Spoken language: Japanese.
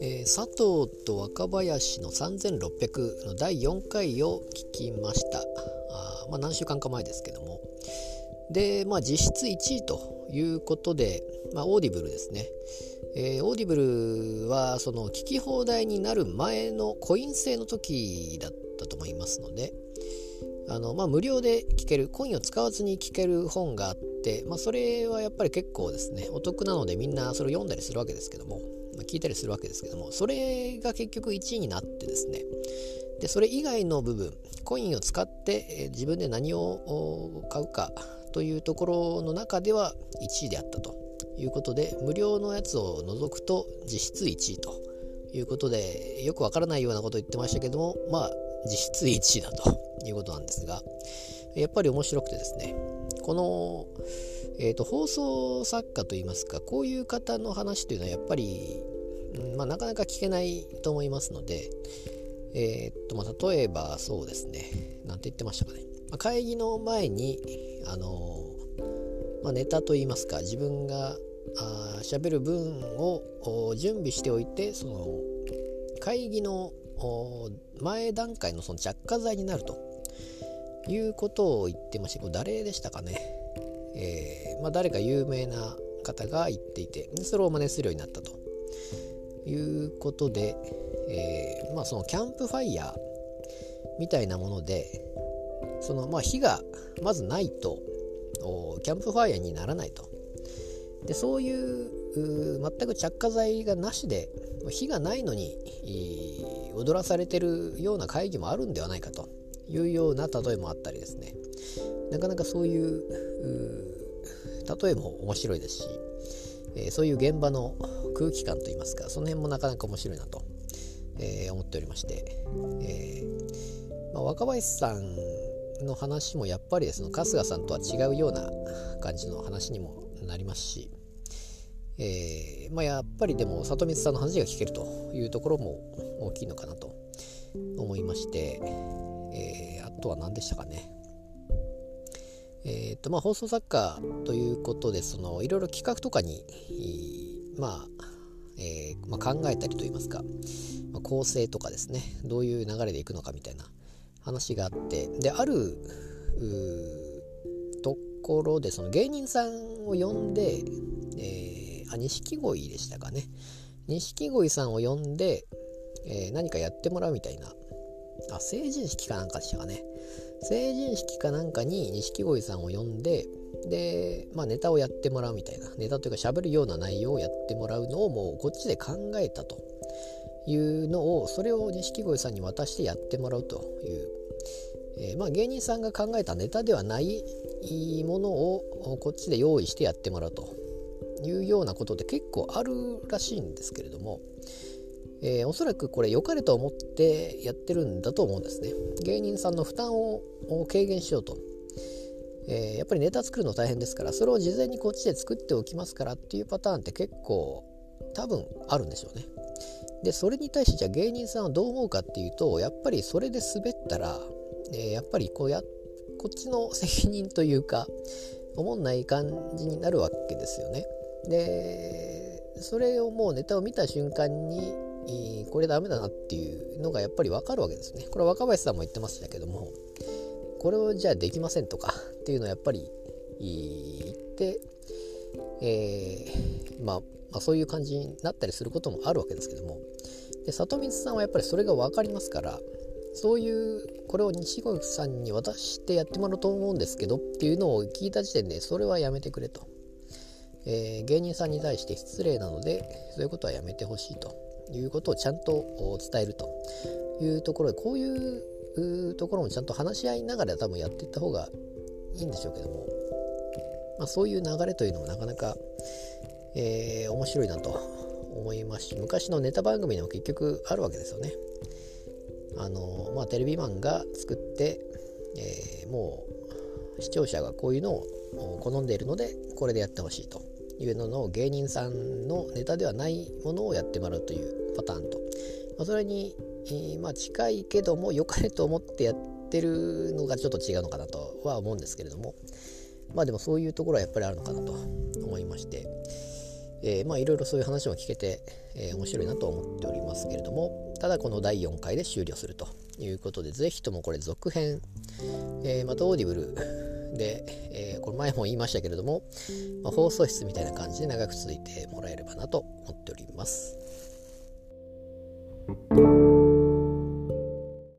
えー、佐藤と若林の3600の第4回を聞きました。あ、まあ、何週間か前ですけども。で、まあ、実質1位ということで、まあ、オーディブルですね、えー、オーディブルはその聞き放題になる前のコイン制の時だったと思いますのであの、まあ、無料で聞けるコインを使わずに聞ける本があって、まあ、それはやっぱり結構ですねお得なのでみんなそれを読んだりするわけですけども、まあ、聞いたりするわけですけどもそれが結局1位になってですねでそれ以外の部分コインを使って、自分で何を買うかというところの中では1位であったということで無料のやつを除くと実質1位ということでよくわからないようなことを言ってましたけどもまあ実質1位だということなんですがやっぱり面白くてですねこの、えーと、放送作家といいますかこういう方の話というのはやっぱり、まあ、なかなか聞けないと思いますのでえー、っとまあ、例えばそうですね何て言ってましたかね、まあ、会議の前にあのまあ、ネタといいますか自分が喋る分を準備しておいてその会議の前段階のその着火剤になると。いうことを言ってましてこれ誰でしたかね、えー、まあ、誰か有名な方が言っていてそれを真似するようになったと。いうことで、えー、まあ、そのキャンプファイヤーみたいなものでそのまあ火がまずないとキャンプファイヤーにならないと。でそういう全く着火剤がなしで火がないのに踊らされてるような会議もあるんではないかというような例えもあったりですね。なかなかそういう例えも面白いですし、えー、そういう現場の空気感といいますかその辺もなかなか面白いなと、えー、思っておりまして、えーまあ、若林さんの話もやっぱりですね春日さんとは違うような感じの話にもなりますし、えー、まあ、やっぱりでも里光さんの話が聞けるというところも大きいのかなと思いまして、えー、あとは何でしたかね。えーとまあ、放送作家ということでそのいろいろ企画とかに、まあえー、まあ、考えたりといいますか、まあ、構成とかですねどういう流れでいくのかみたいな話があってであるところでその芸人さんを呼んで、えー、あ錦鯉でしたかね。錦鯉さんを呼んで、えー、何かやってもらうみたいな。あ成人式かなんかでしたかね。成人式かなんかに錦鯉さんを呼んでで、まあ、ネタをやってもらうみたいな。ネタというか喋るような内容をやってもらうのをもうこっちで考えたと。いうのをそれを錦鯉さんに渡してやってもらうという、えー、まあ、芸人さんが考えたネタではないものをこっちで用意してやってもらうと。いうようなことで結構あるらしいんですけれども、えー、おそらくこれ良かれと思ってやってるんだと思うんですね。芸人さんの負担を軽減しようと、えー、やっぱりネタ作るの大変ですからそれを事前にこっちで作っておきますからっていうパターンって結構多分あるんでしょうね。でそれに対してじゃあ芸人さんはどう思うかっていうとやっぱりそれで滑ったら、えー、やっぱりこうやこっちの責任というか思んない感じになるわけですよね。でそれをもうネタを見た瞬間にこれダメだなっていうのがやっぱり分かるわけですね。これ若林さんも言ってましたけどもこれをじゃあできませんとかっていうのはやっぱり言って、えー、まあまあ、そういう感じになったりすることもあるわけですけどもで里光さんはやっぱりそれが分かりますからそういうこれを西郷さんに渡してやってもらうと思うんですけどっていうのを聞いた時点でそれはやめてくれと、えー、芸人さんに対して失礼なのでそういうことはやめてほしいということをちゃんと伝えるというところでこういうところもちゃんと話し合いながら多分やっていった方がいいんでしょうけども、まあ、そういう流れというのもなかなかえー、面白いなと思いますし昔のネタ番組でも結局あるわけですよね。あのまあ、テレビマンが作って、えー、もう視聴者がこういうのを好んでいるのでこれでやってほしいというのの芸人さんのネタではないものをやってもらうというパターンと、まあ、それに、えー、まあ、近いけども良かれと思ってやってるのがちょっと違うのかなとは思うんですけれども、まあでもそういうところはやっぱりあるのかなと。思いまして、えー、まあいろいろそういう話も聞けて、えー、面白いなと思っておりますけれども。ただこの第4回で終了するということでぜひともこれ続編、えー、またオーディブルで、えー、これ前も言いましたけれども、まあ、放送室みたいな感じで長く続いてもらえればなと思っております。